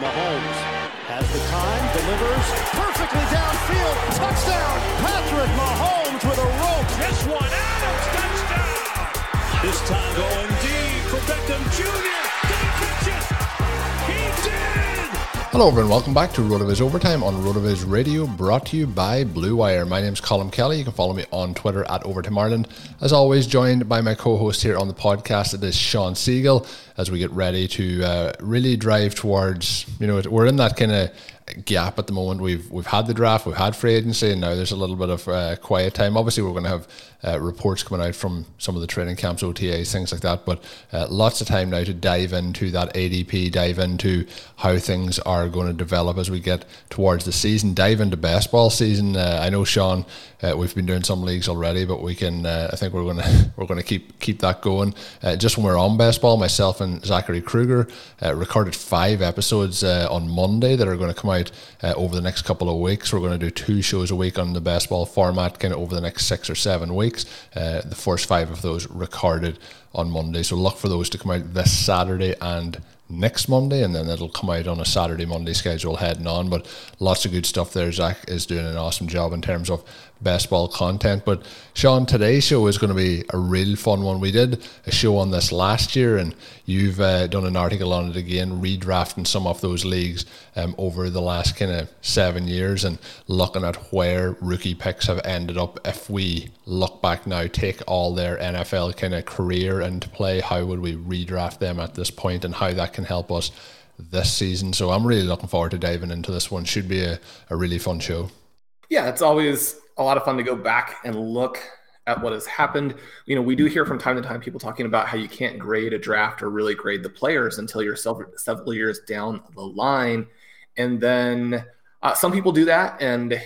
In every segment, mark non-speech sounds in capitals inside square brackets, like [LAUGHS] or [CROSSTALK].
Mahomes has the time, delivers perfectly downfield. Touchdown, Patrick Mahomes with a rope. This one, Adams, touchdown. This time going deep for Beckham Jr. Did he catch it? He did. Hello, everyone. Welcome back to RotoViz Overtime on RotoViz Radio, brought to you by Blue Wire. My name's Colin Kelly. You can follow me on Twitter at Overtime Ireland. As always, joined by my co-host here on the podcast, it is Sean Siegel, As we get ready to uh, really drive towards, you know, we're in that kind of gap at the moment. We've we've had the draft, we've had free agency, and now there's a little bit of uh, quiet time. Obviously, we're going to have uh, reports coming out from some of the training camps, OTAs, things like that. But uh, lots of time now to dive into that ADP, dive into how things are going to develop as we get towards the season, dive into baseball season. Uh, I know Sean, uh, we've been doing some leagues already, but we can. Uh, I think we're going [LAUGHS] to we're going to keep keep that going. just when we're on baseball, myself and Zachary Kruger recorded five episodes on Monday that are going to come out uh, over the next couple of weeks. We're going to do two shows a week on the baseball format, kind of over the next six or seven weeks. Uh, the first five of those recorded on Monday. So look for those to come out this Saturday and next Monday, and then it'll come out on a Saturday Monday schedule heading on. But lots of good stuff there. Zach is doing an awesome job in terms of best ball content. But Sean, today's show is going to be a real fun one. We did a show on this last year, and you've uh, done an article on it again, redrafting some of those leagues um, over the last kind of seven years and looking at where rookie picks have ended up. If we look back now, take all their NFL kind of career into play, how would we redraft them at this point, and how that can help us this season? So I'm really looking forward to diving into this one. Should be a, a really fun show. Yeah, it's always a lot of fun to go back and look at what has happened. You know, we do hear from time to time people talking about how you can't grade a draft or really grade the players until you're several, several years down the line. And then uh, some people do that, and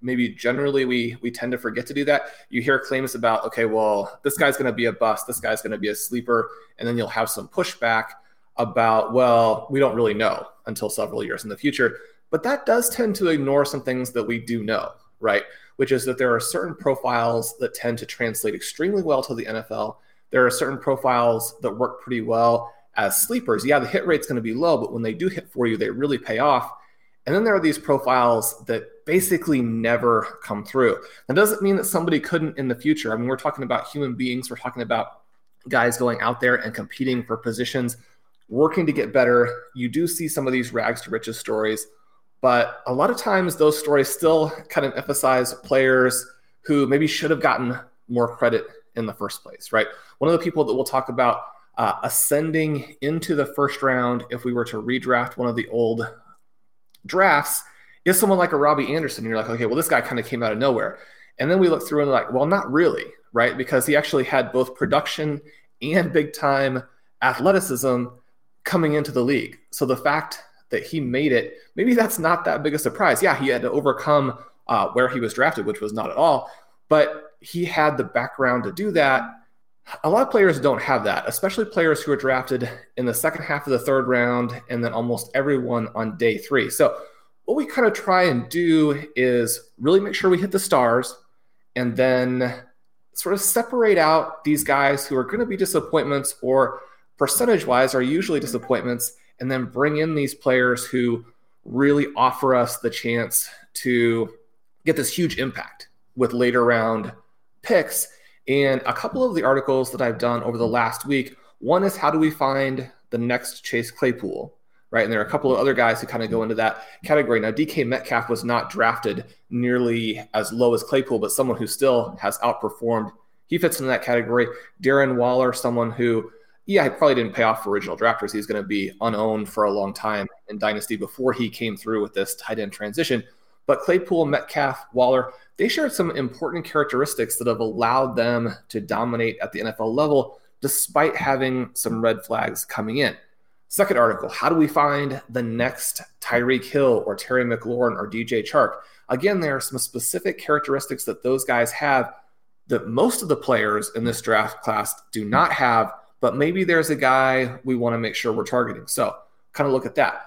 maybe generally we we tend to forget to do that. You hear claims about, okay, well, this guy's going to be a bust, this guy's going to be a sleeper, and then you'll have some pushback about, well, we don't really know until several years in the future. But that does tend to ignore some things that we do know, right? which is that there are certain profiles that tend to translate extremely well to the NFL. There are certain profiles that work pretty well as sleepers. Yeah, the hit rate's going to be low, but when they do hit for you, they really pay off. And then there are these profiles that basically never come through. That doesn't mean that somebody couldn't in the future. I mean, we're talking about human beings, we're talking about guys going out there and competing for positions, working to get better. You do see some of these rags to riches stories but a lot of times, those stories still kind of emphasize players who maybe should have gotten more credit in the first place, right? One of the people that we'll talk about uh, ascending into the first round, if we were to redraft one of the old drafts, is someone like a Robbie Anderson. You're like, okay, well, this guy kind of came out of nowhere. And then we look through and like, well, not really, right? Because he actually had both production and big time athleticism coming into the league. So the fact that he made it, maybe that's not that big a surprise. Yeah, he had to overcome uh, where he was drafted, which was not at all, but he had the background to do that. A lot of players don't have that, especially players who are drafted in the second half of the third round and then almost everyone on day three. So, what we kind of try and do is really make sure we hit the stars and then sort of separate out these guys who are going to be disappointments or percentage wise are usually disappointments and then bring in these players who really offer us the chance to get this huge impact with later round picks. And a couple of the articles that I've done over the last week one is how do we find the next Chase Claypool? Right. And there are a couple of other guys who kind of go into that category. Now, DK Metcalf was not drafted nearly as low as Claypool, but someone who still has outperformed. He fits into that category. Darren Waller, someone who yeah, he probably didn't pay off for original drafters. He's going to be unowned for a long time in Dynasty before he came through with this tight end transition. But Claypool, Metcalf, Waller, they shared some important characteristics that have allowed them to dominate at the NFL level despite having some red flags coming in. Second article How do we find the next Tyreek Hill or Terry McLaurin or DJ Chark? Again, there are some specific characteristics that those guys have that most of the players in this draft class do not have but maybe there's a guy we want to make sure we're targeting. So kind of look at that.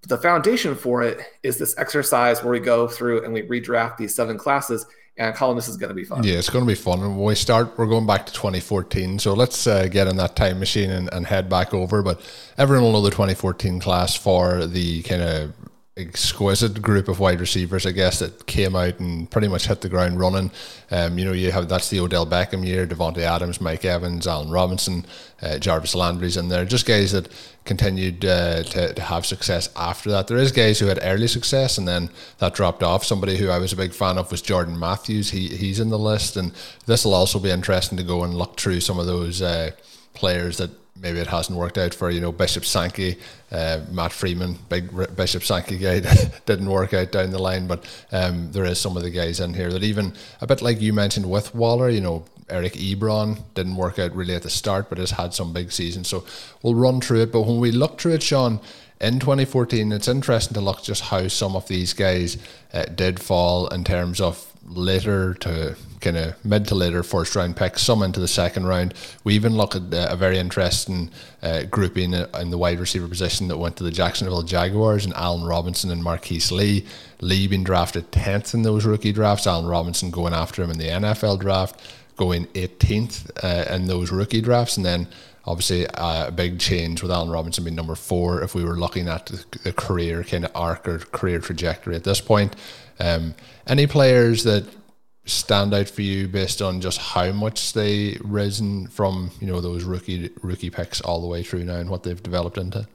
But the foundation for it is this exercise where we go through and we redraft these seven classes. And Colin, this is going to be fun. Yeah, it's going to be fun. And when we start, we're going back to 2014. So let's uh, get in that time machine and, and head back over. But everyone will know the 2014 class for the kind of exquisite group of wide receivers, I guess, that came out and pretty much hit the ground running. Um, you know, you have that's the Odell Beckham year, Davante Adams, Mike Evans, Allen Robinson, uh, Jarvis Landry's in there. Just guys that continued uh, to, to have success after that. There is guys who had early success and then that dropped off. Somebody who I was a big fan of was Jordan Matthews. He he's in the list, and this will also be interesting to go and look through some of those uh, players that maybe it hasn't worked out for you know Bishop Sankey, uh, Matt Freeman, big Bishop Sankey guy [LAUGHS] didn't work out down the line. But um, there is some of the guys in here that even a bit like you mentioned with Waller, you know. Eric Ebron didn't work out really at the start, but has had some big seasons. So we'll run through it. But when we look through it, Sean, in 2014, it's interesting to look just how some of these guys uh, did fall in terms of later to kind of mid to later first round picks, some into the second round. We even look at a very interesting uh, grouping in the wide receiver position that went to the Jacksonville Jaguars and Allen Robinson and Marquise Lee. Lee being drafted 10th in those rookie drafts, Allen Robinson going after him in the NFL draft, going 18th uh, in those rookie drafts, and then obviously uh, a big change with Allen Robinson being number four if we were looking at the career kind of arc or career trajectory at this point. Um, any players that stand out for you based on just how much they risen from you know those rookie rookie picks all the way through now and what they've developed into?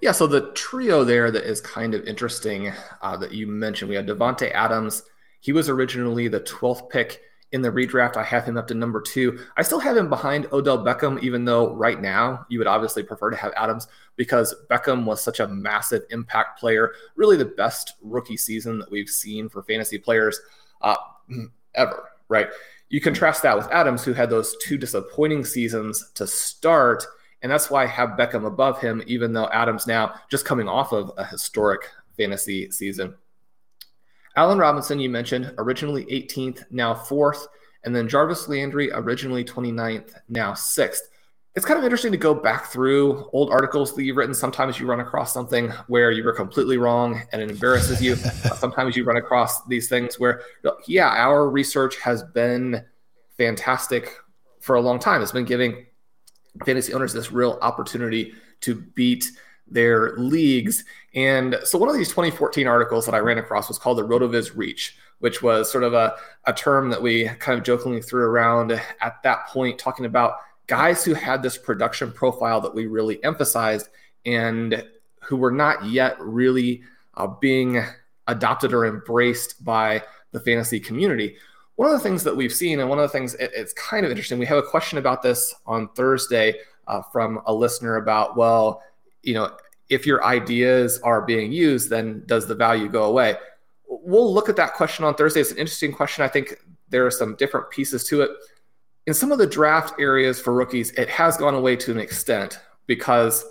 Yeah, so the trio there that is kind of interesting uh, that you mentioned. We had Davante Adams. He was originally the 12th pick in the redraft. I have him up to number two. I still have him behind Odell Beckham, even though right now you would obviously prefer to have Adams because Beckham was such a massive impact player, really the best rookie season that we've seen for fantasy players uh, [CLEARS THROAT] ever, right? You contrast that with Adams, who had those two disappointing seasons to start. And that's why I have Beckham above him, even though Adams now just coming off of a historic fantasy season. Allen Robinson, you mentioned, originally 18th, now fourth. And then Jarvis Landry, originally 29th, now sixth. It's kind of interesting to go back through old articles that you've written. Sometimes you run across something where you were completely wrong and it embarrasses you. [LAUGHS] Uh, sometimes you run across these things where, yeah, our research has been fantastic for a long time. It's been giving fantasy owners this real opportunity to beat their leagues. And so one of these 2014 articles that I ran across was called the RotoViz Reach, which was sort of a, a term that we kind of jokingly threw around at that point, talking about guys who had this production profile that we really emphasized and who were not yet really uh, being adopted or embraced by the fantasy community. One of the things that we've seen, and one of the things it, it's kind of interesting, we have a question about this on Thursday uh, from a listener about, well, you know, if your ideas are being used, then does the value go away? We'll look at that question on Thursday. It's an interesting question. I think there are some different pieces to it. In some of the draft areas for rookies, it has gone away to an extent because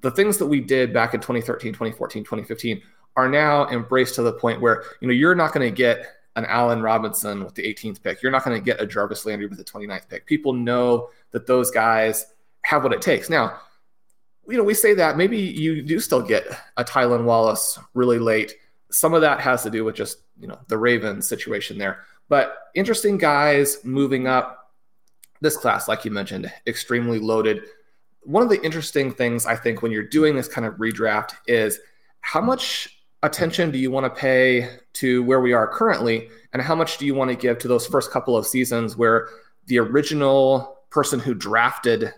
the things that we did back in 2013, 2014, 2015 are now embraced to the point where you know you're not going to get an Allen Robinson with the 18th pick. You're not going to get a Jarvis Landry with the 29th pick. People know that those guys have what it takes. Now, you know, we say that maybe you do still get a Tylan Wallace really late. Some of that has to do with just, you know, the Ravens situation there. But interesting guys moving up this class, like you mentioned, extremely loaded. One of the interesting things I think when you're doing this kind of redraft is how much attention do you want to pay to where we are currently and how much do you want to give to those first couple of seasons where the original person who drafted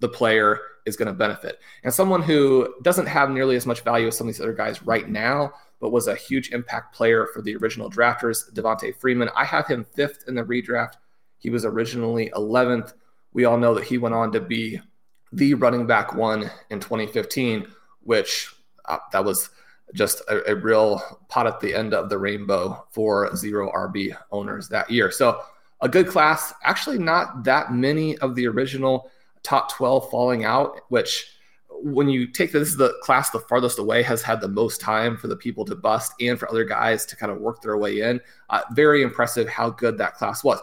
the player is going to benefit. And someone who doesn't have nearly as much value as some of these other guys right now but was a huge impact player for the original drafters devonta freeman i have him fifth in the redraft. He was originally 11th we all know that he went on to be the running back one in 2015 which uh, that was just a, a, real pot at the end of the rainbow for zero RB owners that year. So a good class, actually not that many of the original top 12 falling out, which when you take this is the class the farthest away has had the most time for the people to bust and for other guys to kind of work their way in. Uh, very impressive how good that class was.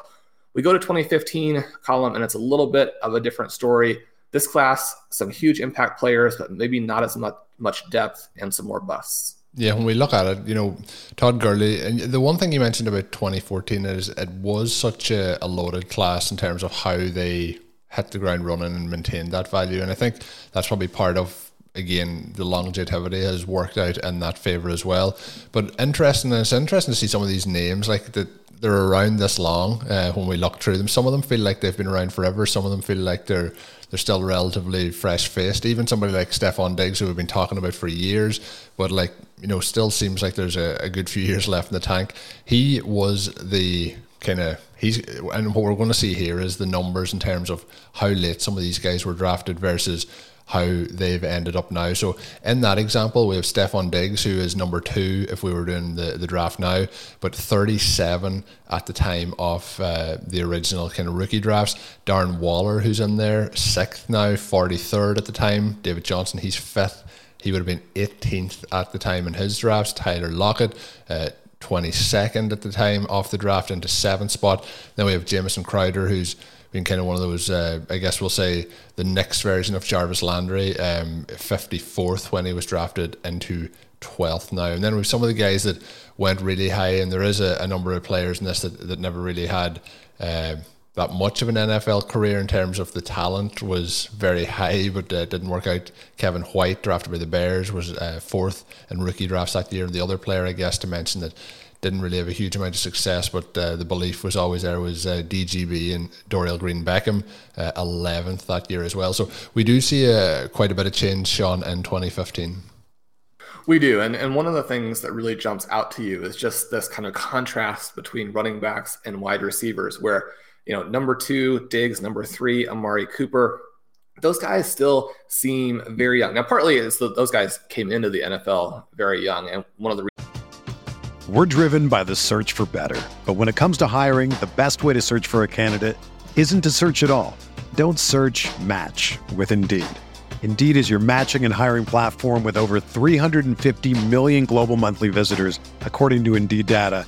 We go to 2015 Colin and it's a little bit of a different story. This class, some huge impact players, but maybe not as much much depth and some more busts. Yeah, when we look at it, you know, Todd Gurley, and the one thing you mentioned about 2014 is it was such a, a loaded class in terms of how they hit the ground running and maintained that value. And I think that's probably part of again, the longevity has worked out in that favor as well. But interesting, it's interesting to see some of these names like that they're around this long. Uh, when we look through them, some of them feel like they've been around forever. Some of them feel like they're they're still relatively fresh faced. Even somebody like Stefon Diggs, who we've been talking about for years, but like you know, still seems like there's a, a good few years left in the tank. He was the kind of he's and what we're going to see here is the numbers in terms of how late some of these guys were drafted versus how they've ended up now. So in that example, we have Stefon Diggs, who is number two if we were doing the, the draft now, but 37 at the time of uh, the original kind of rookie drafts. Darren Waller, who's in there, sixth now, 43rd at the time. David Johnson, he's fifth. He would have been 18th at the time in his drafts. Tyler Lockett, uh, 22nd at the time off the draft into seventh spot. Then we have Jamison Crowder, who's been kind of one of those, uh, I guess we'll say, the next version of Jarvis Landry, um, 54th when he was drafted into 12th now. And then with some of the guys that went really high, and there is a, a number of players in this that, that never really had uh, that much of an NFL career in terms of the talent was very high, but uh, didn't work out. Kevin White, drafted by the Bears, was uh, fourth in rookie drafts that year. The other player, I guess, to mention that didn't really have a huge amount of success, but uh, the belief was always there was uh, DGB and Dorial Green Beckham, uh, 11th that year as well. So we do see uh, quite a bit of change, Sean, in 2015. We do. And, and one of the things that really jumps out to you is just this kind of contrast between running backs and wide receivers, where, you know, number two, Diggs, number three, Amari Cooper, those guys still seem very young. Now, partly is those guys came into the NFL very young. And one of the we're driven by the search for better. But when it comes to hiring, the best way to search for a candidate isn't to search at all. Don't search match with Indeed. Indeed is your matching and hiring platform with over 350 million global monthly visitors, according to Indeed data,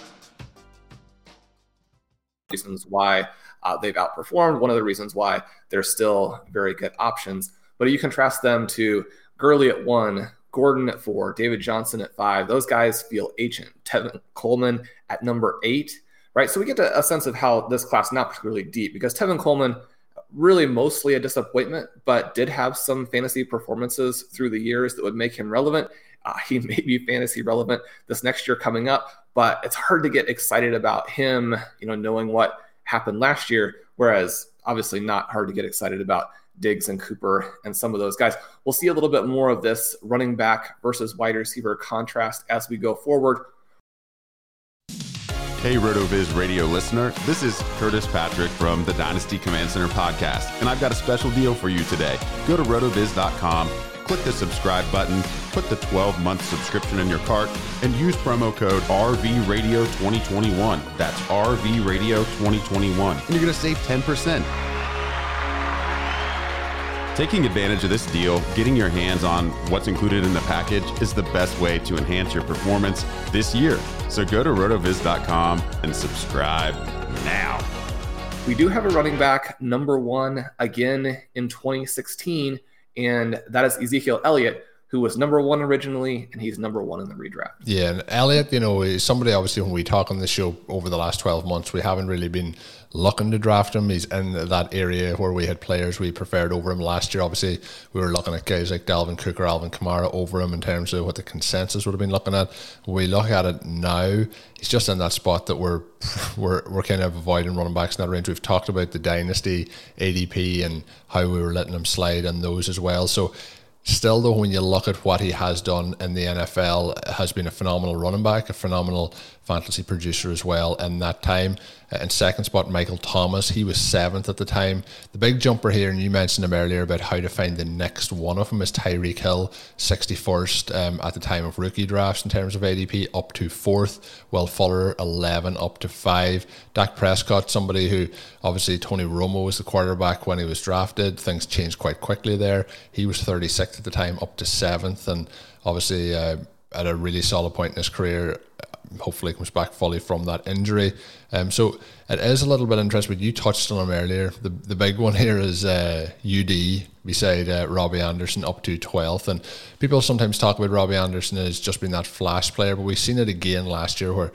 Reasons why uh, they've outperformed. One of the reasons why they're still very good options. But you contrast them to Gurley at one, Gordon at four, David Johnson at five. Those guys feel ancient. Tevin Coleman at number eight, right? So we get a sense of how this class not particularly deep because Tevin Coleman really mostly a disappointment, but did have some fantasy performances through the years that would make him relevant. Uh, he may be fantasy relevant this next year coming up, but it's hard to get excited about him, you know, knowing what happened last year. Whereas obviously not hard to get excited about Diggs and Cooper and some of those guys. We'll see a little bit more of this running back versus wide receiver contrast as we go forward. Hey, RotoViz radio listener. This is Curtis Patrick from the Dynasty Command Center podcast, and I've got a special deal for you today. Go to rotoviz.com, click the subscribe button, put the 12 month subscription in your cart, and use promo code RVRadio2021. That's RVRadio2021, and you're going to save 10%. Taking advantage of this deal, getting your hands on what's included in the package is the best way to enhance your performance this year. So go to rotoviz.com and subscribe now. We do have a running back number one again in 2016, and that is Ezekiel Elliott who was number one originally, and he's number one in the redraft. Yeah, and Elliott, you know, is somebody obviously when we talk on the show over the last 12 months, we haven't really been looking to draft him. He's in that area where we had players we preferred over him last year. Obviously, we were looking at guys like Dalvin Cook or Alvin Kamara over him in terms of what the consensus would have been looking at. When we look at it now, he's just in that spot that we're [LAUGHS] we're, we're kind of avoiding running backs in that range. We've talked about the dynasty ADP and how we were letting him slide on those as well. So Still, though, when you look at what he has done in the NFL, has been a phenomenal running back, a phenomenal fantasy producer as well in that time. In second spot, Michael Thomas. He was seventh at the time. The big jumper here, and you mentioned him earlier about how to find the next one of them, is Tyreek Hill, 61st um, at the time of rookie drafts in terms of ADP, up to fourth. Will Fuller, 11, up to five. Dak Prescott, somebody who obviously Tony Romo was the quarterback when he was drafted. Things changed quite quickly there. He was 36th at the time, up to seventh, and obviously uh, at a really solid point in his career hopefully comes back fully from that injury. Um, so it is a little bit interesting. You touched on him earlier. The the big one here is uh, UD beside uh, Robbie Anderson up to 12th. And people sometimes talk about Robbie Anderson as just being that flash player, but we've seen it again last year where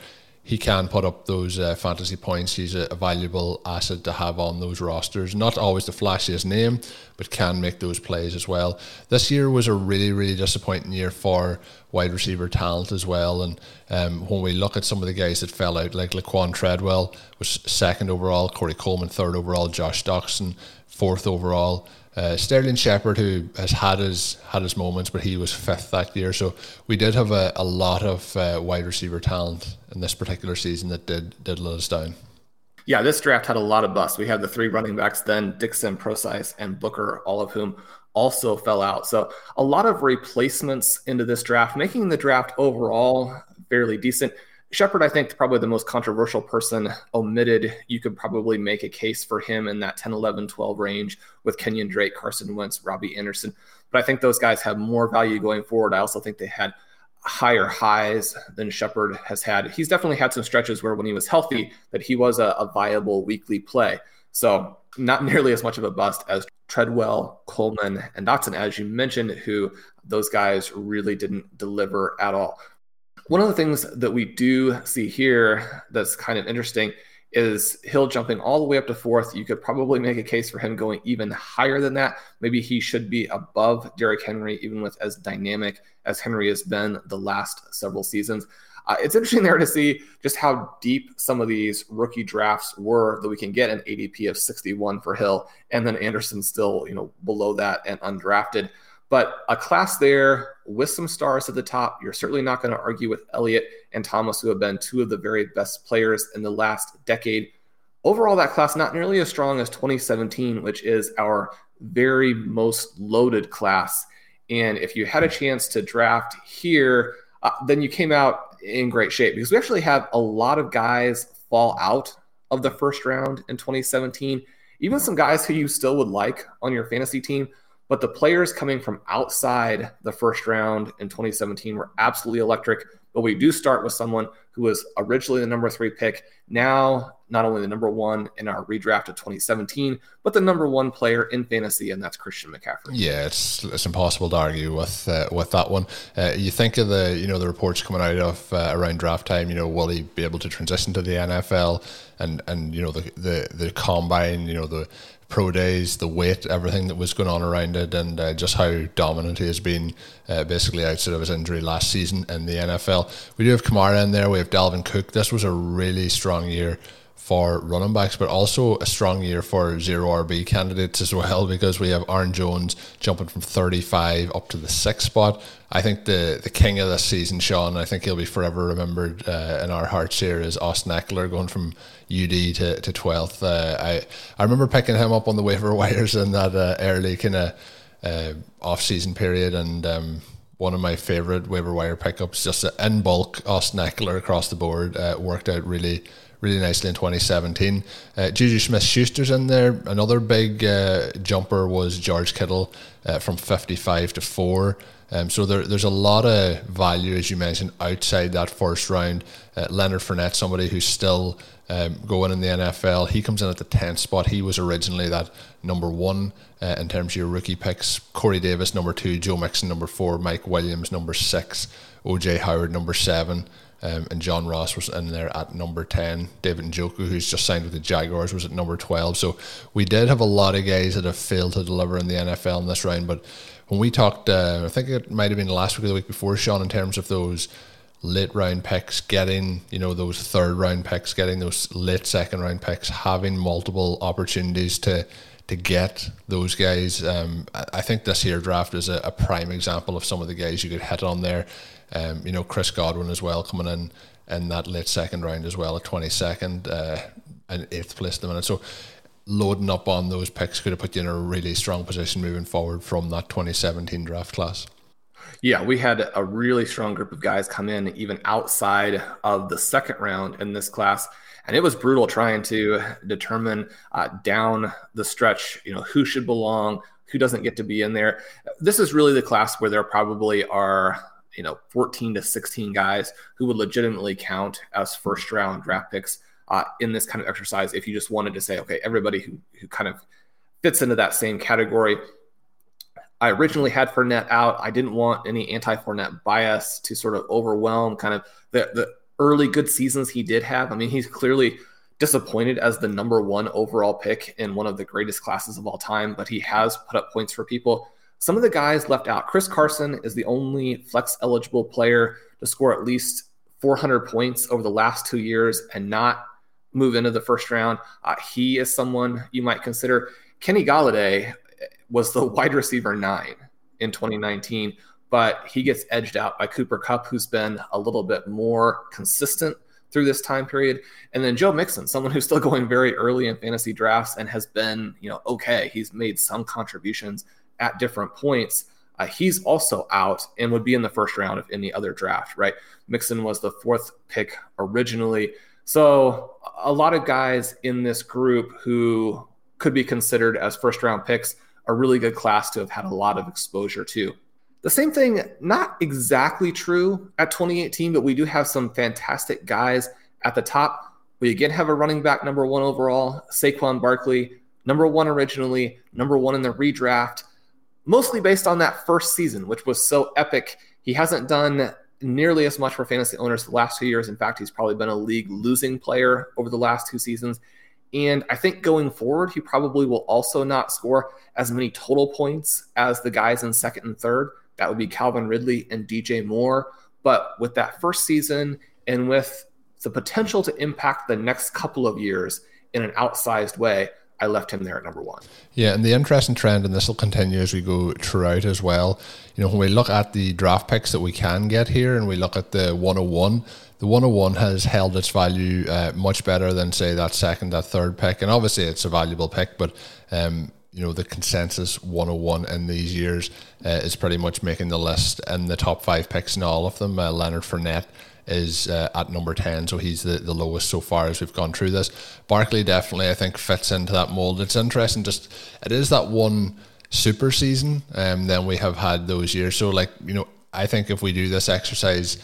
he can put up those uh, fantasy points. He's a, a, valuable asset to have on those rosters. Not always the flashiest name, but can make those plays as well. This year was a really, really disappointing year for wide receiver talent as well. And um, when we look at some of the guys that fell out, like Laquan Treadwell was second overall, Corey Coleman third overall, Josh Doctson fourth overall. Uh, Sterling Shepard, who has had his had his moments, but he was fifth that year. So we did have a, a lot of uh, wide receiver talent in this particular season that did did let us down. Yeah, this draft had a lot of busts. We had the three running backs, then Dixon, Prosise, and Booker, all of whom also fell out. So a lot of replacements into this draft, making the draft overall fairly decent. Shepard, I think, probably the most controversial person omitted. You could probably make a case for him in that 10, 11, 12 range with Kenyon Drake, Carson Wentz, Robbie Anderson. But I think those guys have more value going forward. I also think they had higher highs than Shepard has had. He's definitely had some stretches where when he was healthy, that he was a, a viable weekly play. So not nearly as much of a bust as Treadwell, Coleman, and Doctson, as you mentioned, who those guys really didn't deliver at all. One of the things that we do see here that's kind of interesting is Hill jumping all the way up to fourth. You could probably make a case for him going even higher than that. Maybe he should be above Derrick Henry, even with as dynamic as Henry has been the last several seasons. Uh, it's interesting there to see just how deep some of these rookie drafts were that we can get an ADP of 61 for Hill, and then Anderson still, you know, below that and undrafted. But a class there with some stars at the top, you're certainly not going to argue with Elliott and Thomas, who have been two of the very best players in the last decade. Overall, that class not nearly as strong as 2017, which is our very most loaded class. And if you had a chance to draft here, uh, then you came out in great shape because we actually have a lot of guys fall out of the first round in 2017. Even some guys who you still would like on your fantasy team but the players coming from outside the first round in 2017 were absolutely electric. But we do start with someone who was originally the number three pick, now not only the number one in our redraft of 2017, but the number one player in fantasy, and that's Christian McCaffrey. Yeah, it's it's impossible to argue with uh, with that one. Uh, you think of the you know the reports coming out of uh, around draft time. You know, will he be able to transition to the NFL? And and you know the the the combine. You know the pro days, the weight, everything that was going on around it, and uh, just how dominant he has been uh, basically outside of his injury last season in the NFL. We do have Kamara in there, we have Dalvin Cook. This was a really strong year for running backs, but also a strong year for zero RB candidates as well because we have Aaron Jones jumping from 35 up to the sixth spot. I think the the king of this season, Sean, I think he'll be forever remembered uh, in our hearts here is Austin Ekeler going from UD to, to 12th. Uh, I, I remember picking him up on the waiver [LAUGHS] wires in that uh, early kind of uh, off season period and um, one of my favorite waiver wire pickups, just in bulk, Austin Ekeler across the board, uh, worked out really really nicely in 2017. Uh, Juju Smith Schuster's in there. Another big uh, jumper was George Kittle uh, from 55 to 4. Um, so there, there's a lot of value, as you mentioned, outside that first round. Uh, Leonard Fournette, somebody who's still um, going in the NFL, he comes in at the 10th spot. He was originally that number one uh, in terms of your rookie picks. Corey Davis, number two. Joe Mixon, number four. Mike Williams, number six. OJ Howard, number seven. Um, and John Ross was in there at number 10. David Njoku, who's just signed with the Jaguars, was at number 12. So we did have a lot of guys that have failed to deliver in the NFL in this round. But when we talked, uh, I think it might have been last week or the week before, Sean, in terms of those late round picks, getting, you know, those third round picks, getting those late second round picks, having multiple opportunities to to get those guys. Um, I think this year draft is a, a, prime example of some of the guys you could hit on there. Um, you know, Chris Godwin as well coming in in that late second round as well at 22nd uh, and eighth place at the minute. So loading up on those picks could have put you in a really strong position moving forward from that 2017 draft class. Yeah, we had a really strong group of guys come in even outside of the second round in this class. And it was brutal trying to determine uh, down the stretch, you know, who should belong, who doesn't get to be in there. This is really the class where there probably are you know 14 to 16 guys who would legitimately count as first round draft picks uh, in this kind of exercise if you just wanted to say okay everybody who, who kind of fits into that same category. I originally had Fournette out. I didn't want any anti-Fournette bias to sort of overwhelm kind of the, the early good seasons he did have. I mean he's clearly disappointed as the number one overall pick in one of the greatest classes of all time but he has put up points for people some of the guys left out. Chris Carson is the only flex eligible player to score at least 400 points over the last two years and not move into the first round. Uh, he is someone you might consider. Kenny Golladay was the [LAUGHS] wide receiver nine in 2019, but he gets edged out by Cooper Kupp, who's been a little bit more consistent through this time period. And then Joe Mixon, someone who's still [LAUGHS] going very early in fantasy drafts and has been, you know, okay. He's made some contributions at different points. Uh, he's also out and would be in the first round of any other draft, right? Mixon was the fourth pick originally. So a lot of guys in this group who could be considered as first round picks, a really good class to have had a lot of exposure to. The same thing, not exactly true at 2018, but we do have some fantastic guys at the top. We again have a running back number one overall, Saquon Barkley, number one originally, number one in the redraft mostly based on that first season, which was so epic. He hasn't done nearly as much for fantasy owners the last two years. In fact, he's probably been a league losing player over the last two seasons. And I think going forward, he probably will also not score as many total points as the guys in second and third. That would be Calvin Ridley and DJ Moore. But with that first season and with the potential to impact the next couple of years in an outsized way, I left him there at number one. Yeah, and the interesting trend, and this will continue as we go throughout as well. You know, when we look at the draft picks that we can get here, and we look at the 101, the 101 has held its value uh, much better than say that second, that third pick, and obviously it's a valuable pick, but. Um, you know the consensus 101 in these years uh, is pretty much making the list and the top five picks in all of them. Uh, Leonard Fournette is uh, at number 10, so he's the, the lowest so far as we've gone through this. Barkley definitely, I think, fits into that mold. It's interesting, just it is that one super season, and um, then we have had those years. So, like, you know, I think if we do this exercise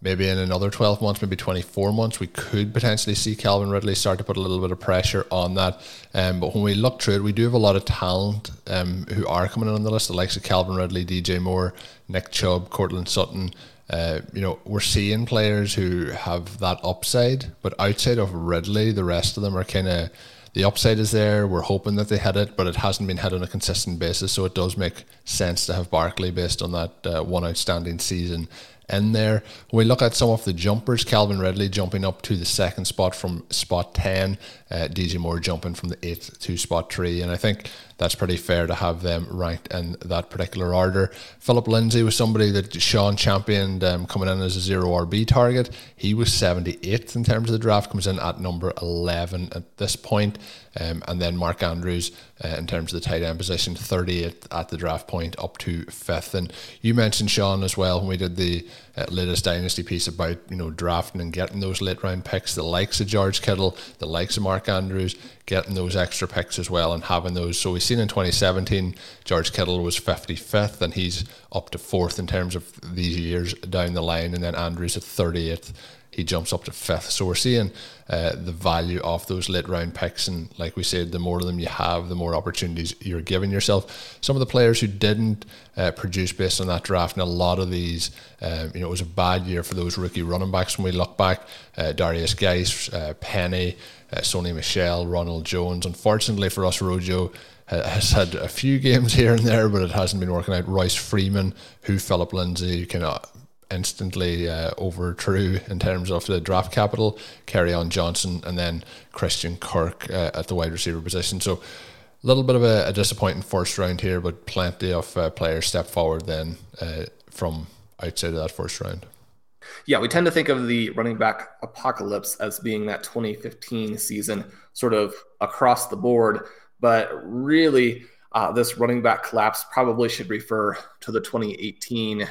maybe in another 12 months, maybe 24 months, we could potentially see Calvin Ridley start to put a little bit of pressure on that. Um, but when we look through it, we do have a lot of talent um, who are coming in on the list, the likes of Calvin Ridley, DJ Moore, Nick Chubb, Courtland Sutton. Uh, you know, we're seeing players who have that upside, but outside of Ridley, the rest of them are kind of the upside is there. We're hoping that they hit it, but it hasn't been hit on a consistent basis. So it does make sense to have Barkley based on that uh, one outstanding season in there. When we look at some of the jumpers, Calvin Ridley jumping up to the second spot from spot 10, uh, DJ Moore jumping from the 8th to spot 3. And I think that's pretty fair to have them ranked in that particular order. Philip Lindsay was somebody that Sean championed um, coming in as a zero RB target. He was 78th in terms of the draft, comes in at number 11 at this point. Um, and then Mark Andrews, uh, in terms of the tight end position, 38th at the draft point, up to 5th. And you mentioned Sean as well when we did the Uh, latest dynasty piece about you know drafting and getting those late round picks, the likes of George Kittle, the likes of Mark Andrews, getting those extra picks as well and having those. So we've seen in 2017, George Kittle was 55th and he's up to fourth in terms of these years down the line, and then Andrews at 30th. He jumps up to fifth. So we're seeing uh, the value of those late round picks. And like we said, the more of them you have, the more opportunities you're giving yourself. Some of the players who didn't uh, produce based on that draft, and a lot of these, um, you know, it was a bad year for those rookie running backs when we look back. Uh, Derrius Guice, uh, Penny, uh, Sony Michel, Ronald Jones. Unfortunately for us, Rojo has had a few games [LAUGHS] here and there, but it hasn't been working out. Royce Freeman, who Philip Lindsay of instantly uh, overthrew in terms of the draft capital, Carry on Johnson, and then Christian Kirk uh, at the wide receiver position. So a little bit of a, a disappointing first round here, but plenty of uh, players step forward then uh, from outside of that first round. Yeah, we tend to think of the running back apocalypse as being that 2015 season, sort of across the board. But really, uh, this running back collapse probably should refer to the 2018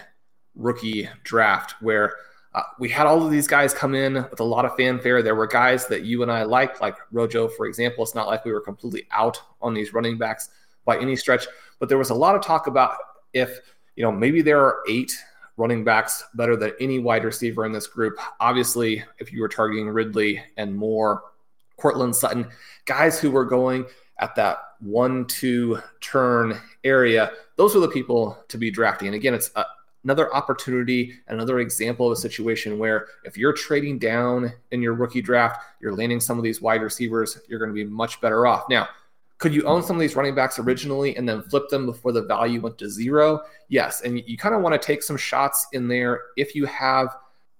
rookie draft, where uh, we had all of these guys come in with a lot of fanfare. There were guys that you and I liked, like Rojo, for example. It's not like we were completely out on these running backs by any stretch, but there was a lot of talk about if, you know, maybe there are eight running backs better than any wide receiver in this group. Obviously, if you were targeting Ridley and Moore, Courtland Sutton, guys who were going at that one two turn area, those are the people to be drafting. And again, it's a, another opportunity, another example of a situation where if you're trading down in your rookie draft, you're landing some of these wide receivers, you're going to be much better off. Now, could you own some of these running backs originally and then flip them before the value went to zero? Yes. And you kind of want to take some shots in there if you have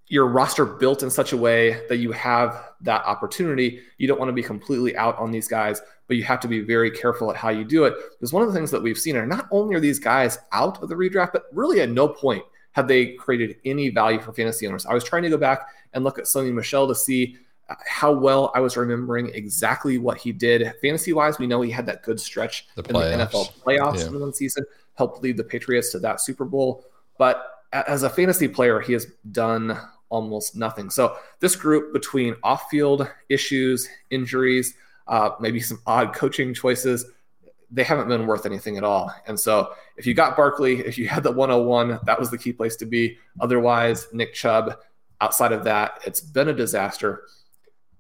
your roster built in such a way that you have that opportunity. You don't want to be completely out on these guys, but you have to be very careful at how you do it. Because one of the things that we've seen are not only are these guys out of the redraft, but really at no point have they created any value for fantasy owners. I was trying to go back and look at Sony Michel to see uh, how well I was remembering exactly what he did fantasy wise. We know he had that good stretch the in the NFL playoffs yeah. in one season, helped lead the Patriots to that Super Bowl. But as a fantasy player, he has done almost nothing. So this group between off-field issues, injuries, uh, maybe some odd coaching choices, they haven't been worth anything at all. And so if you got Barkley, if you had the 101, that was the key place to be. Otherwise, Nick Chubb, outside of that, it's been a disaster.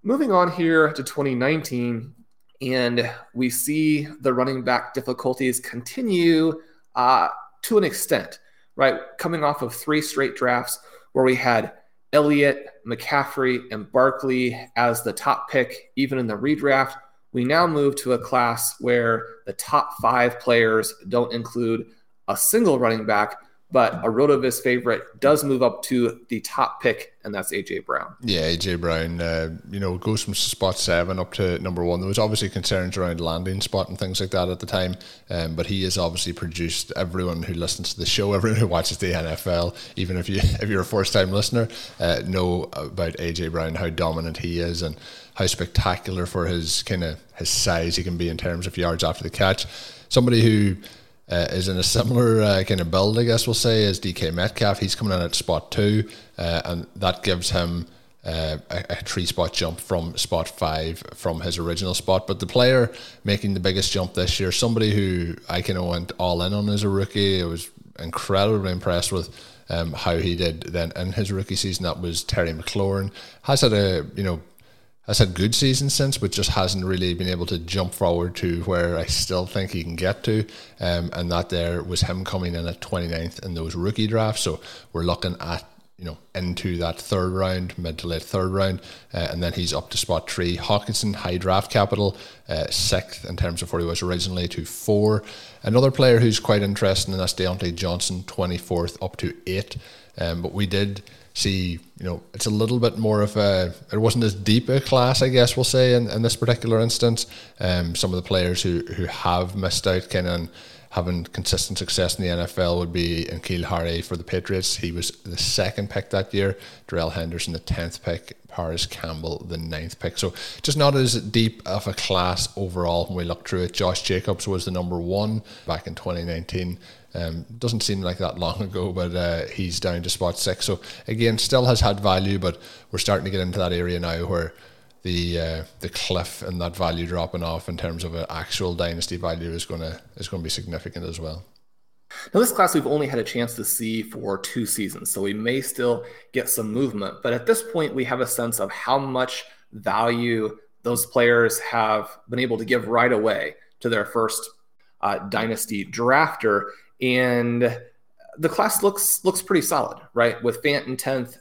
Moving on here to 2019, and we see the running back difficulties continue uh, to an extent, right? Coming off of three straight drafts where we had Elliott, McCaffrey, and Barkley as the top pick, even in the redraft. We now move to a class where the top five players don't include a single running back, but a Rotoviz favorite does move up to the top pick, and that's AJ Brown. Yeah, AJ Brown, uh, you know, goes from spot seven up to number one. There was obviously concerns around landing spot and things like that at the time, um, but he has obviously produced everyone who listens to the show, [LAUGHS] everyone who watches the NFL, even if you [LAUGHS] if you're a first time listener, uh, know about AJ Brown, how dominant he is, and how spectacular for his kind of his size he can be in terms of yards after the catch. Somebody who uh, is in a similar uh, kind of build, I guess we'll say, as DK Metcalf. He's coming in at spot two, uh, and that gives him uh, a, a, three spot jump from spot five from his original spot. But the player making the biggest jump this year, somebody who I kind of went all in on as a rookie, I was incredibly impressed with um, how he did then in his rookie season. That was Terry McLaurin. Has had a you know has had good seasons since, but just hasn't really been able to jump forward to where I still think he can get to. Um, and that there was him coming in at 29th in those rookie drafts. So we're looking at you know, into that third round, mid to late third round, uh, and then he's up to spot three. Hockenson high draft capital, uh, sixth in terms of where he was originally to four. Another player who's quite interesting, and that's Diontae Johnson, 24th up to eight. Um, but we did see, you know, it's a little bit more of a, it wasn't as deep a class, I guess we'll say, in, in this particular instance. Um, some of the players who, who have missed out kind of having consistent success in the NFL would be N'Keal Harry for the Patriots. He was the second pick that year. Darrell Henderson, the 10th pick. Parris Campbell, the ninth pick. So just not as deep of a class overall when we look through it. Josh Jacobs was the number one back in 2019. Um, doesn't seem like that long ago, but uh, he's down to spot six. So again, still has had value, but we're starting to get into that area now where the uh, the cliff and that value dropping off in terms of an actual dynasty value is to is to be significant as well. Now, this class we've only had a chance to see for two seasons, so we may still get some movement. But at this point, we have a sense of how much value those players have been able to give right away to their first uh, dynasty drafter, and the class looks looks pretty solid, right? With Fant in tenth,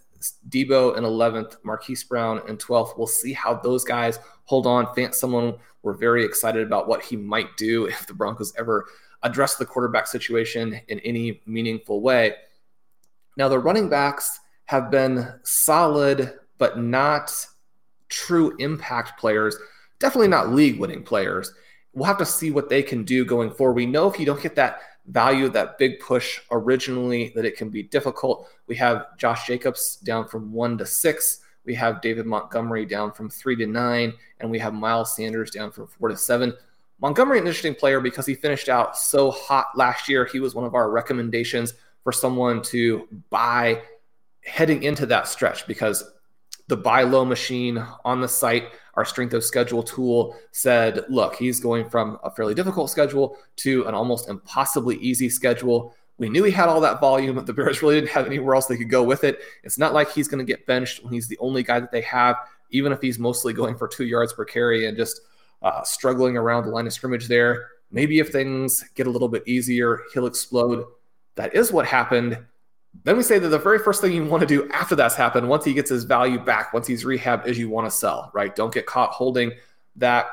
Debo in 11th, Marquise Brown in 12th. We'll see how those guys hold on. Fant, someone we're very excited about what he might do [LAUGHS] if the Broncos ever address the quarterback situation in any meaningful way. Now, the running backs have been solid, but not true impact players, definitely not league winning players. We'll have to see what they can do going forward. We know if you don't get that value that big push originally that it can be difficult. We have Josh Jacobs down from one to six. We have David Montgomery down from three to nine, and we have Miles Sanders down from four to seven. Montgomery, an interesting player because he finished out so hot last year. He was one of our recommendations for someone to buy heading into that stretch because the buy low machine on the site our strength of schedule tool said, look, he's going from a fairly difficult schedule to an almost impossibly easy schedule. We knew he had all that volume. But the Bears really didn't have anywhere else they could go with it. It's not like he's going to get benched when he's the only guy that they have, even if he's mostly going for two yards per carry and just uh, struggling around the line of scrimmage there. Maybe if things get a little bit easier, he'll explode. That is what happened. Then we say that the very first thing you want to do after that's happened, once he gets his value back, once he's rehabbed, is you want to sell, right? Don't get caught holding that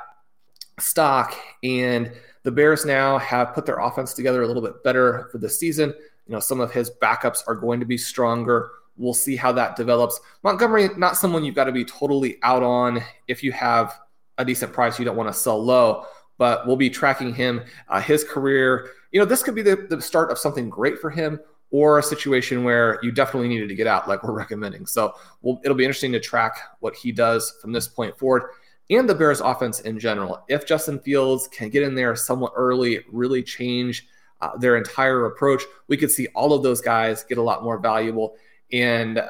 stock. And the Bears now have put their offense together a little bit better for the season. You know, some of his backups are going to be stronger. We'll see how that develops. Montgomery, not someone you've got to be totally out on if you have a decent price, you don't want to sell low, but we'll be tracking him, uh, his career. You know, this could be the, the start of something great for him or a situation where you definitely needed to get out, like we're [LAUGHS] recommending. So we'll, it'll be interesting to track what he does from this point forward and the Bears offense in general. If Justin Fields can get in there somewhat early, really change uh, their entire approach, we could see all of those guys get a lot more valuable. And uh,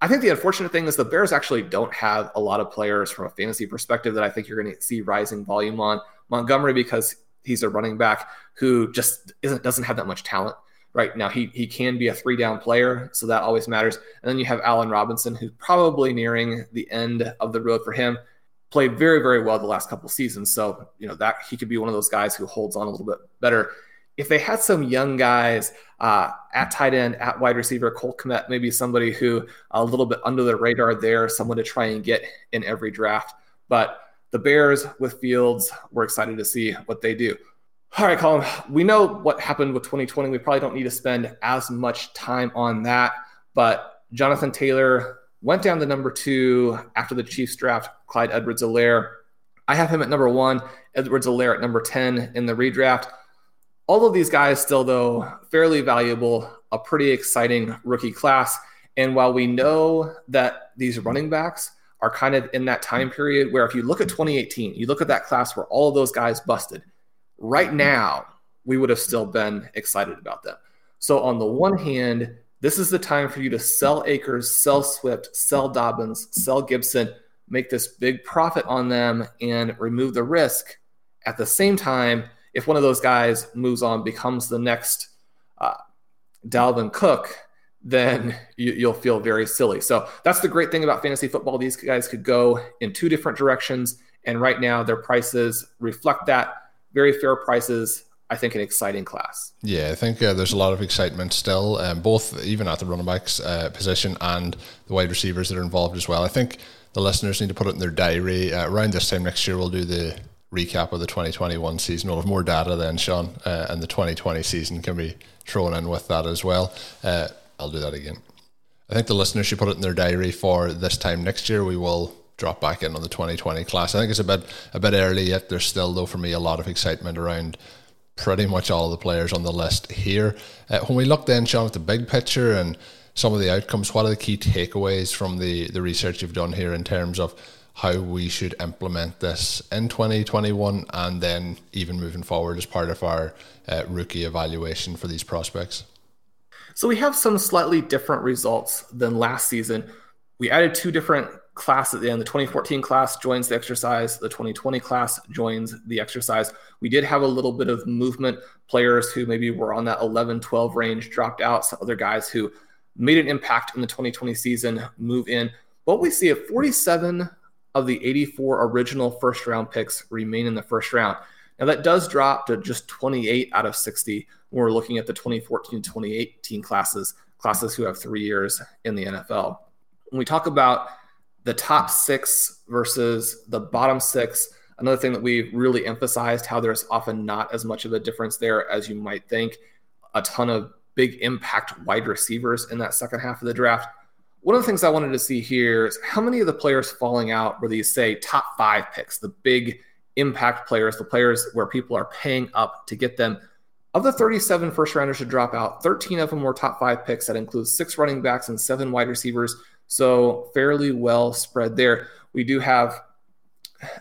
I think the unfortunate thing is the Bears actually don't have a lot of players from a fantasy perspective that I think you're going to see rising volume on. Montgomery, because he's a running back who just doesn't have that much talent right now he he can be a three down player, so that always matters. And then you have Allen Robinson, who's probably nearing the end of the road for him. Played very very well the last couple seasons, so you know that he could be one of those guys who holds on a little bit better. If they had some young guys uh, at tight end, at wide receiver, Cole Kmet, maybe somebody who a little bit under the radar there, someone to try and get in every draft. But the Bears with Fields, we're excited to see what they do. All right, Colin, we know what happened with 2020. We probably don't need to spend as much time on that. But Jonathan Taylor went down to number two after the Chiefs draft Clyde Edwards Helaire. I have him at number one, Edwards Helaire at number 10 in the redraft. All of these guys, still, though, fairly valuable, a pretty exciting rookie class. And while we know that these running backs are kind of in that time period where if you look at 2018, you look at that class where all of those guys busted right now, we would have still been excited about them. So, on the one hand, this is the time for you to sell Akers, sell Swift, sell Dobbins, sell Gibson, make this big profit on them and remove the risk. At the same time, if one of those guys moves on, becomes the next uh, Dalvin Cook, then you, will feel very silly. So that's the great thing about fantasy football. These guys could go in two different directions. And right now, their prices reflect that. Very fair prices. I think an exciting class. Yeah, I think uh, there's a lot of excitement still, um, both even at the running backs uh, position and the wide receivers that are involved as well. I think the listeners need to put it in their diary. Uh, around this time next year, we'll do the recap of the 2021 season. We'll have more data then, Sean, uh, and the 2020 season can be thrown in with that as well. Uh, I'll do that again. I think the listeners should put it in their diary for this time next year. We will drop back in on the 2020 class. I think it's a bit a bit early yet. There's still though for me a lot of excitement around pretty much all the players on the list here. Uh, when we look then, Sean, at the big picture and some of the outcomes, what are the key takeaways from the the research you've done here in terms of how we should implement this in 2021 and then even moving forward as part of our uh, rookie evaluation for these prospects? So we have some slightly different results than last season. We added two different classes at the end. The 2014 class joins the exercise, the 2020 class joins the exercise. We did have a little bit of movement. Players who maybe were on that 11 12 range dropped out, some other guys who made an impact in the 2020 season move in. What we see at 47 of the 84 original first round picks remain in the first round. Now, that does drop to just 28 out of 60 when we're looking at the 2014 2018 classes, classes who have three years in the NFL. When we talk about the top six versus the bottom six, another thing that we really emphasized how there's often not as much of a difference there as you might think. A ton of big impact wide receivers in that second half of the draft one of the things I wanted to see here is how many of the players falling out were these, say, top five picks, the big impact players, the players where people are paying up to get them. Of the 37 first rounders to drop out, 13 of them were top five picks. That includes six running backs and seven wide receivers. So fairly well spread there. We do have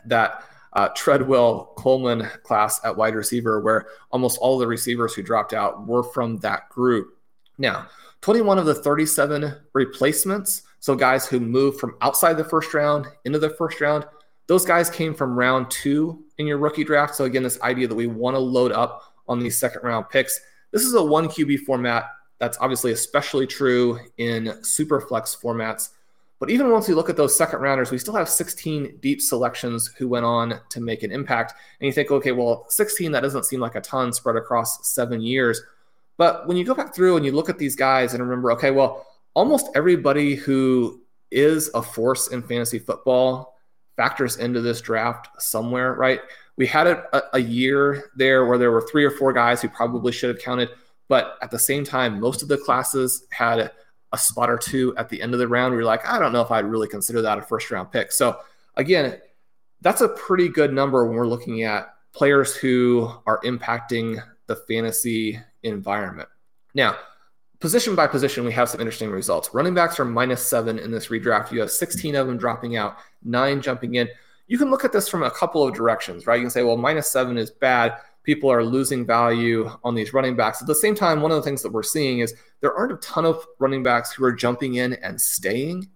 that uh, Treadwell Coleman class at wide receiver, where almost all the receivers who dropped out were from that group. Now, 21 of the 37 replacements, so guys who moved from outside the first round into the first round, those guys came from round two in your rookie draft. So, again, this idea that we want to load up on these second round picks. This is a one QB format. That's obviously especially true in super flex formats. But even once we look at those second rounders, we still have 16 deep selections who went on to make an impact. And you think, okay, well, 16, that doesn't seem like a ton spread across seven years. But when you go back through and you look at these guys and remember, okay, well, almost everybody who is a force in fantasy football factors into this draft somewhere, right? We had a, a year there where there were three or four guys who probably should have counted, but at the same time, most of the classes had a, spot or two at the end of the round. We are like, I don't know if I'd really consider that a first round pick. So again, that's a pretty good number when we're looking at players who are impacting the fantasy environment. Now, position by position, we have some interesting results. Running backs are minus seven in this redraft. You have 16 of them dropping out, nine jumping in. You can look at this from a couple of directions, right? You can say, well, minus seven is bad. People are losing value on these running backs. At the same time, one of the things that we're seeing is there aren't a ton of running backs who are jumping in and staying.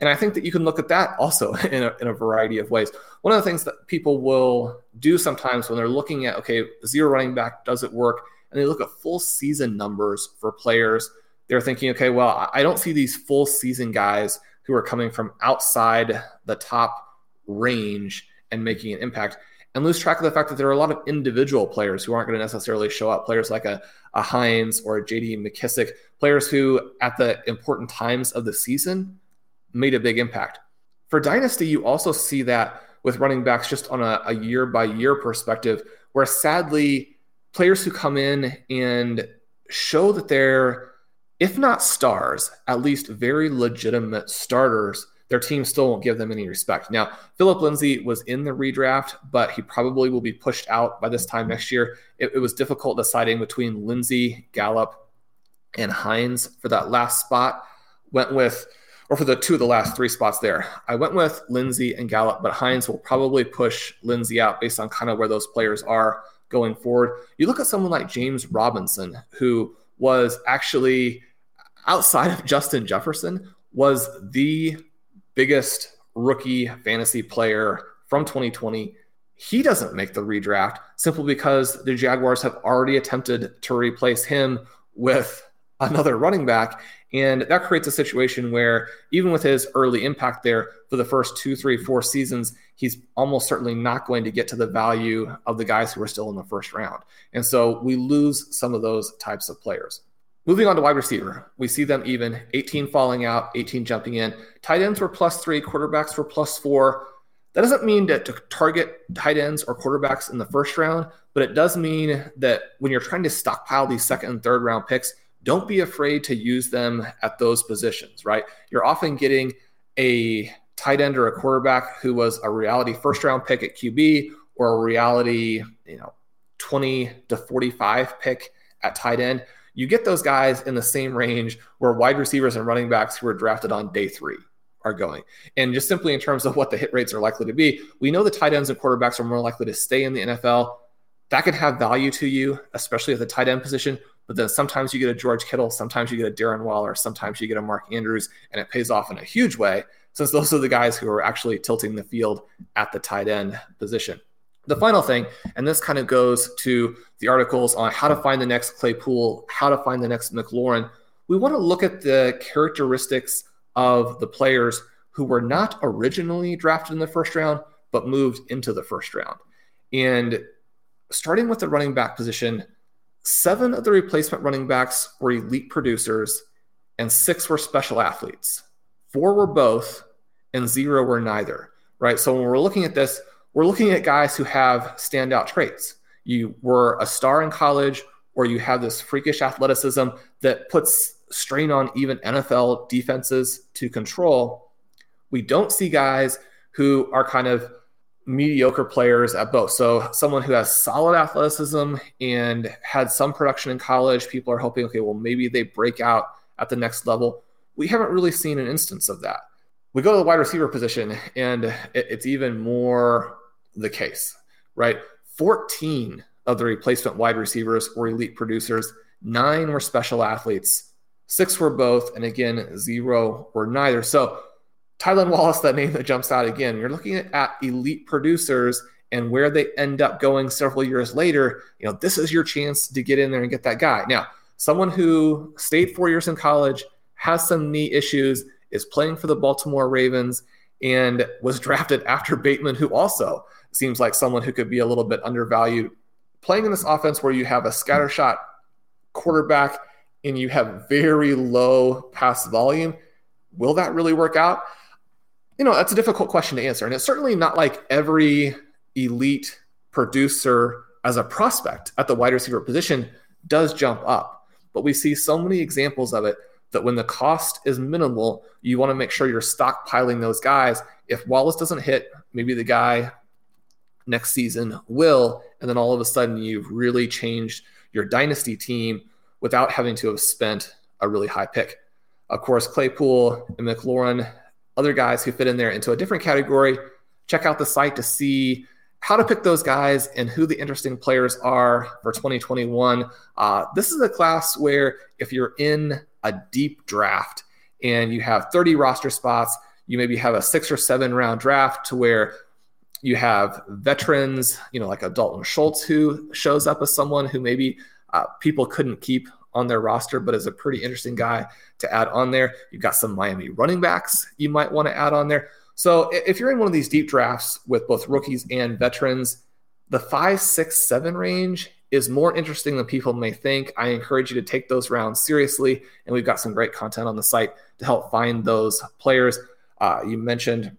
And I think that you can look at that also [LAUGHS] in a, in a variety of ways. One of the things that people will do sometimes when they're looking at, okay, zero running back, does it work? and they look at full season numbers for players, they're thinking, okay, well, I don't see these full season guys who are coming from outside the top range and making an impact and lose track of the fact that there are a lot of individual players who aren't going to necessarily show up. Players like a, a Hines or a JD McKissic, players who at the important times of the season made a big impact. For Dynasty, you also see that with running backs just on a, a year by year perspective, where sadly players who come in and show that they're, if not stars, at least very legitimate starters, their team still won't give them any respect. Now, Phillip Lindsay was in the redraft, but he probably will be pushed out by this time next year. It, it was difficult deciding between Lindsay, Gallup, and Hines for that last spot. Went with, or for the two of the last three spots there. I went with Lindsay and Gallup, but Hines will probably push Lindsay out based on kind of where those players are going forward. You look at someone like James Robinson, who was actually outside of Justin Jefferson, was the biggest rookie fantasy player from 2020. He doesn't make the redraft simply because the Jaguars have already attempted to replace him with another running back. And that creates a situation where, even with his early impact there for the first two, three, four seasons, he's almost certainly not going to get to the value of the guys who are still in the first round. And so we lose some of those types of players. Moving on to wide receiver, we see them even 18 falling out, 18 jumping in. Tight ends were plus three, quarterbacks were plus four. That doesn't mean that to target tight ends or quarterbacks in the first round, but it does mean that when you're trying to stockpile these second and third round picks, don't be afraid to use them at those positions, right? You're often getting a tight end or a quarterback who was a reality first round pick at QB or a reality, you know, 20 to 45 pick at tight end. You get those guys in the same range where wide receivers and running backs who were drafted on day three are going. And just simply in terms of what the hit rates are likely to be, we know the tight ends and quarterbacks are more likely to stay in the NFL. That can have value to you, especially at the tight end position. But then sometimes you get a George Kittle, sometimes you get a Darren Waller, sometimes you get a Mark Andrews, and it pays off in a huge way since those are the guys who are actually tilting the field at the tight end position. The final thing, and this kind of goes to the articles on how to find the next Claypool, how to find the next McLaurin. We want to look at the characteristics of the players who were not originally drafted in the first round, but moved into the first round. And starting with the running back position, seven of the replacement running backs were elite producers, and six were special athletes. Four were both, and zero were neither, right? So when we're looking at this, we're looking at guys who have standout traits. You were a star in college, or you have this freakish athleticism that puts strain on even NFL defenses to control. We don't see guys who are kind of mediocre players at both. So someone who has solid athleticism and had some production in college, people are hoping, okay, well, maybe they break out at the next level. We haven't really seen an instance of that. We go to the wide receiver position, and it's even more the case, right? 14 of the replacement wide receivers were elite producers, nine were special athletes, six were both, and again, zero were neither. So, Tylan Wallace, that name that jumps out again, you're looking at elite producers and where they end up going several years later. You know, this is your chance to get in there and get that guy. Now, someone who stayed four years in college, has some knee issues, is playing for the Baltimore Ravens, and was [LAUGHS] drafted after Bateman, who also seems like someone who could be a little bit undervalued. Playing in this offense where you have a scattershot quarterback and you have very low pass volume, will that really work out? You know, that's a difficult question to answer. And it's certainly not like every elite producer as a prospect at the wide receiver position does jump up. But we see so many examples of it that when the cost is minimal, you want to make sure you're stockpiling those guys. If Wallace doesn't hit, maybe the guy next season will. And then all of a sudden, you've really changed your dynasty team without having to have spent a really high pick. Of course, Claypool and McLaurin, other guys who fit in there into a different category. Check out the site to see how to pick those guys and who the interesting players are for 2021. Uh, this is a class where if you're in a deep draft and you have 30 roster spots, you maybe have a six or seven round draft to where you have veterans, you know, like a Dalton Schultz who shows up as someone who maybe uh, people couldn't keep on their roster, but is a pretty interesting guy to add on there. You've got some Miami running backs you might want to add on there. So if you're in one of these deep drafts with both rookies and veterans, the five, six, seven range is more interesting than people may think. I encourage you to take those rounds seriously, and we've got some great content on the site to help find those players. Uh, you mentioned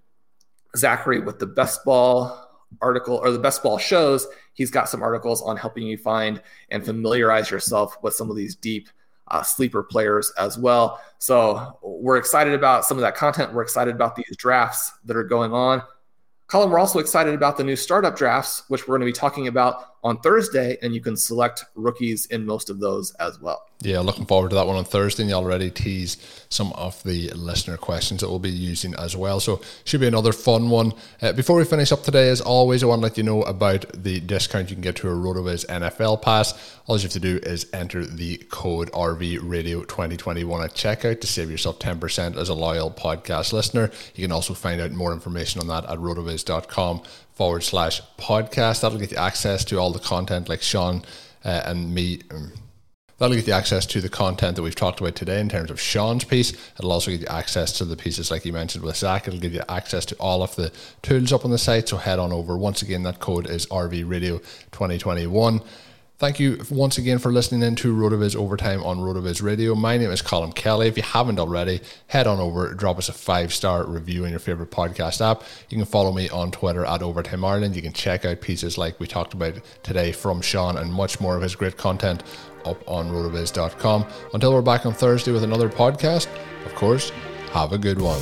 Zachary with the best ball article or the best ball shows. He's got some articles on helping you find and familiarize yourself with some of these deep uh, sleeper players as well. So we're excited about some of that content. We're excited about these drafts that are going on. Colin, we're also excited about the new startup drafts, which we're going to be talking about on Thursday, and you can select rookies in most of those as well. Yeah, looking forward to that one on Thursday. And you already teased some of the listener questions that we'll be using as well. So, should be another fun one. Uh, before we finish up today, as always, I want to let you know about the discount you can get to a RotoViz NFL Pass. All you have to do is enter the code RV Radio 2021 at checkout to save yourself 10% as a loyal podcast listener. You can also find out more information on that at rotoviz.com forward slash podcast. That'll get you access to all the content like Sean uh, and me. Um, That'll get you access to the content that we've talked about today in terms of Sean's piece. It'll also get you access to the pieces like you mentioned with Zach. It'll give you access to all of the tools up on the site. So head on over. Once again, that code is RV Radio 2021. Thank you once again for listening in to RotoViz Overtime on RotoViz Radio. My name is Colin Kelly. If you haven't already, head on over, drop us a five star review in your favorite podcast app. You can follow me on Twitter at Overtime Ireland. You can check out pieces like we talked about today from Sean and much more of his great content up on rotoviz.com. Until we're back on Thursday with another podcast, of course, have a good one.